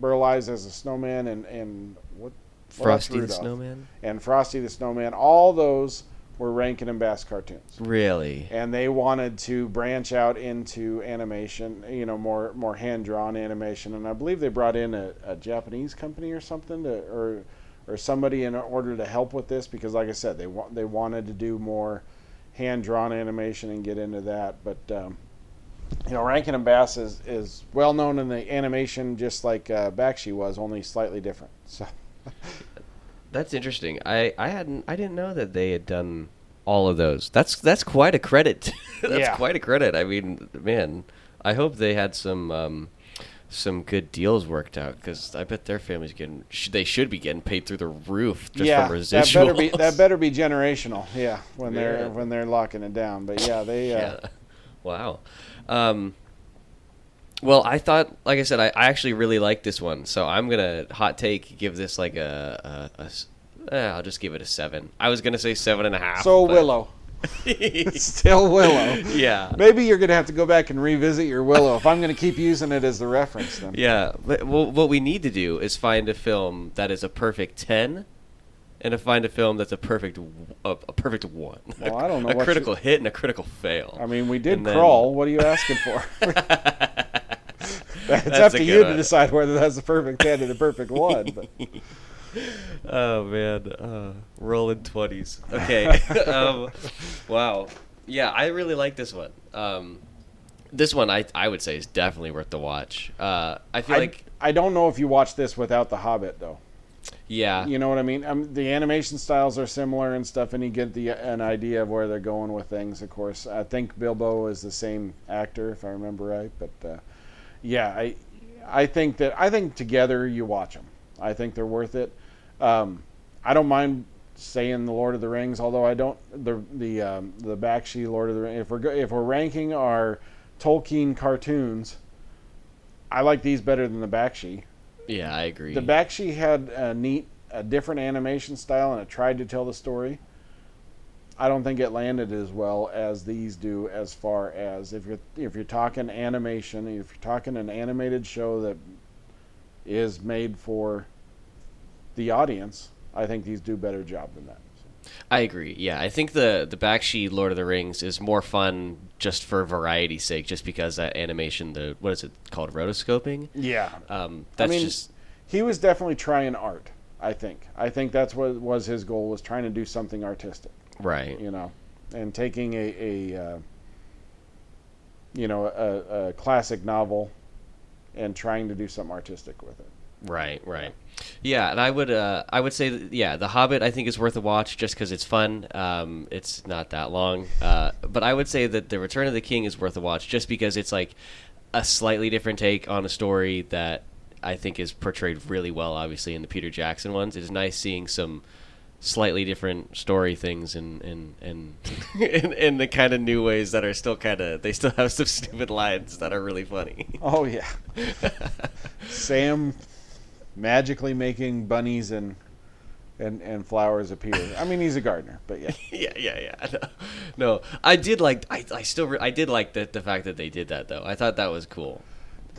Burl Ives as a snowman, and and what Well, Frosty the Snowman. and Frosty the Snowman. All those were Rankin and Bass cartoons. Really? and they wanted to branch out into animation, you know, more more hand drawn animation. And I believe they brought in a, a Japanese company or something to, or or somebody in order to help with this because, like I said, they wa- they wanted to do more hand drawn animation and get into that. But um, you know, Rankin and Bass is is well known in the animation, just like uh, Bakshi was, only slightly different. So. That's interesting. I, I hadn't I didn't know that they had done all of those. That's that's quite a credit. that's Yeah. quite a credit. I mean, man, I hope they had some um, some good deals worked out because I bet their families getting sh- they should be getting paid through the roof just yeah, from that better be that better be generational. Yeah, when Yeah. they're when they're locking it down. But yeah, they. Uh, yeah. Wow. Um, well, I thought, like I said, I, I actually really like this one, so I'm gonna hot take give this like a, a, a eh, I'll just give it a seven. I was gonna say seven and a half. So but- Willow, still Willow. yeah. Maybe you're gonna have to go back and revisit your Willow if I'm gonna keep using it as the reference. Then. Yeah, well, what we need to do is find a film that is a perfect ten, and to find a film that's a perfect a, a perfect one. Well, I don't know A critical hit and a critical fail. I mean, we did then- crawl. What are you asking for? it's That's up to you to decide whether that's a perfect ten and a perfect one. But oh man, uh, rolling twenties. Okay. um, wow. Yeah, I really like this one. Um, this one, I I would say, is definitely worth the watch. Uh, I feel I, like, I don't know if you watch this without the Hobbit though. Yeah, You know what I mean? Um, the animation styles are similar and stuff, and you get the an idea of where they're going with things. Of course, I think Bilbo is the same actor, if I remember right. But uh, yeah, I I think that I think together you watch them. I think they're worth it. Um, I don't mind saying the Lord of the Rings, although I don't the the um, the Bakshi Lord of the Rings. If we're if we're ranking our Tolkien cartoons, I like these better than the Bakshi. Yeah, I agree. The Bakshi had a neat, a different animation style, and it tried to tell the story. I don't think it landed as well as these do. As far as if you're if you're talking animation, if you're talking an animated show that is made for the audience, I think these do better job than that. I agree. Yeah, I think the the Bakshi Lord of the Rings is more fun just for variety's sake, just because that animation, the what is it called, rotoscoping? Yeah, Um, that's mean, just he was definitely trying art. I think. I think that's what was his goal was trying to do something artistic. right. you know, and taking a, a uh, you know a, a classic novel and trying to do something artistic with it. Right, right. Yeah, and I would uh, I would say that, yeah, The Hobbit I think is worth a watch just because it's fun. Um, it's not that long, uh, but I would say that The Return of the King is worth a watch just because it's like a slightly different take on a story that I think is portrayed really well. Obviously, in the Peter Jackson ones, it's nice seeing some slightly different story things and and and in, in the kind of new ways that are still kind of they still have some stupid lines that are really funny. Oh yeah, Sam magically making bunnies and and and flowers appear. I mean, he's a gardener, but yeah. yeah, yeah, yeah. No, no, I did like. I, I still. Re- I did like the the fact that they did that though. I thought that was cool.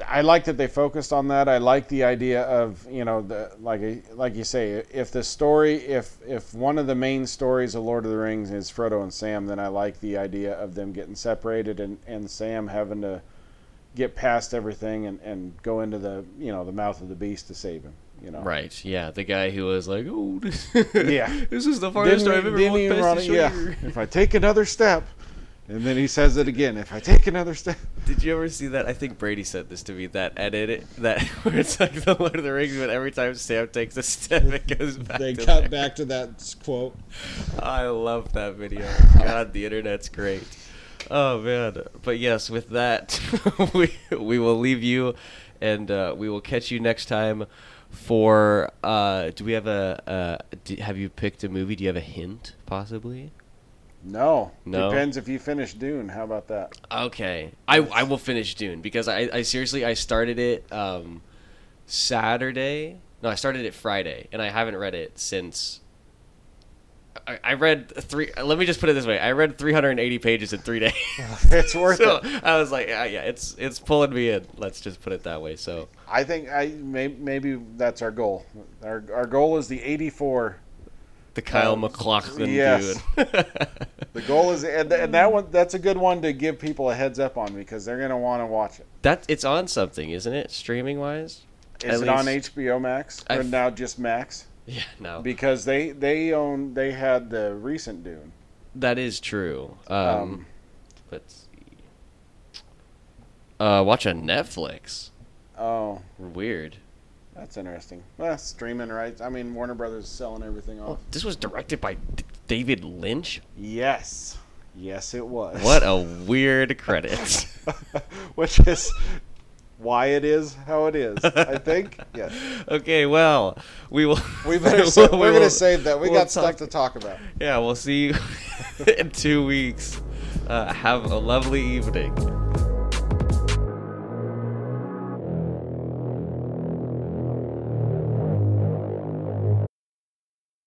I like that they focused on that. I like the idea of you know the like like you say if the story if if one of the main stories of Lord of the Rings is Frodo and Sam, then I like the idea of them getting separated and and Sam having to get past everything and and go into the you know the mouth of the beast to save him. You know. Right? Yeah, the guy who was like, "Oh, Yeah. this is the farthest Didn't, I've ever walked past run the Yeah. if I take another step, and then he says it again. If I take another step. Did you ever see that? I think Brady said this to me. That edit that where it's like the Lord of the Rings, but every time Sam takes a step, it goes back. They to cut there. back to that quote. I love that video. God, the internet's great. Oh man! But yes, with that, we we will leave you, and uh, we will catch you next time. For uh, do we have a? Uh, do, have you picked a movie? Do you have a hint, possibly? No. No? Depends if you finish Dune. How about that? Okay, I I will finish Dune because I I seriously I started it um Saturday. No, I started it Friday, and I haven't read it since I, read three. Let me just put it this way: I read 380 pages in three days. it's worth so it. I was like, yeah, yeah, it's it's pulling me in. Let's just put it that way. So I think I may, maybe that's our goal. Our our goal is the 84. the Kyle Um, MacLachlan yes. dude. The goal is and, and that one that's a good one to give people a heads up on because they're gonna want to watch it. that it's on something, isn't it? Streaming wise. Is At it on HBO Max or I've- now just Max? Yeah, no, Because they they own they had the recent Dune. that is true. Um, Um, let's see. Uh, watch on Netflix. Oh, Weird. that's interesting. Well, streaming rights. I mean, Warner Brothers is selling everything off. Oh, this was directed by D- David Lynch. Yes, yes, it was. What a weird credit. Which is why it is how it is. I think. Yes. okay, well, we will. We better. Sa- we we're gonna save that. We we'll got stuff to talk about. Yeah, we'll see you in two weeks. Uh, have a lovely evening.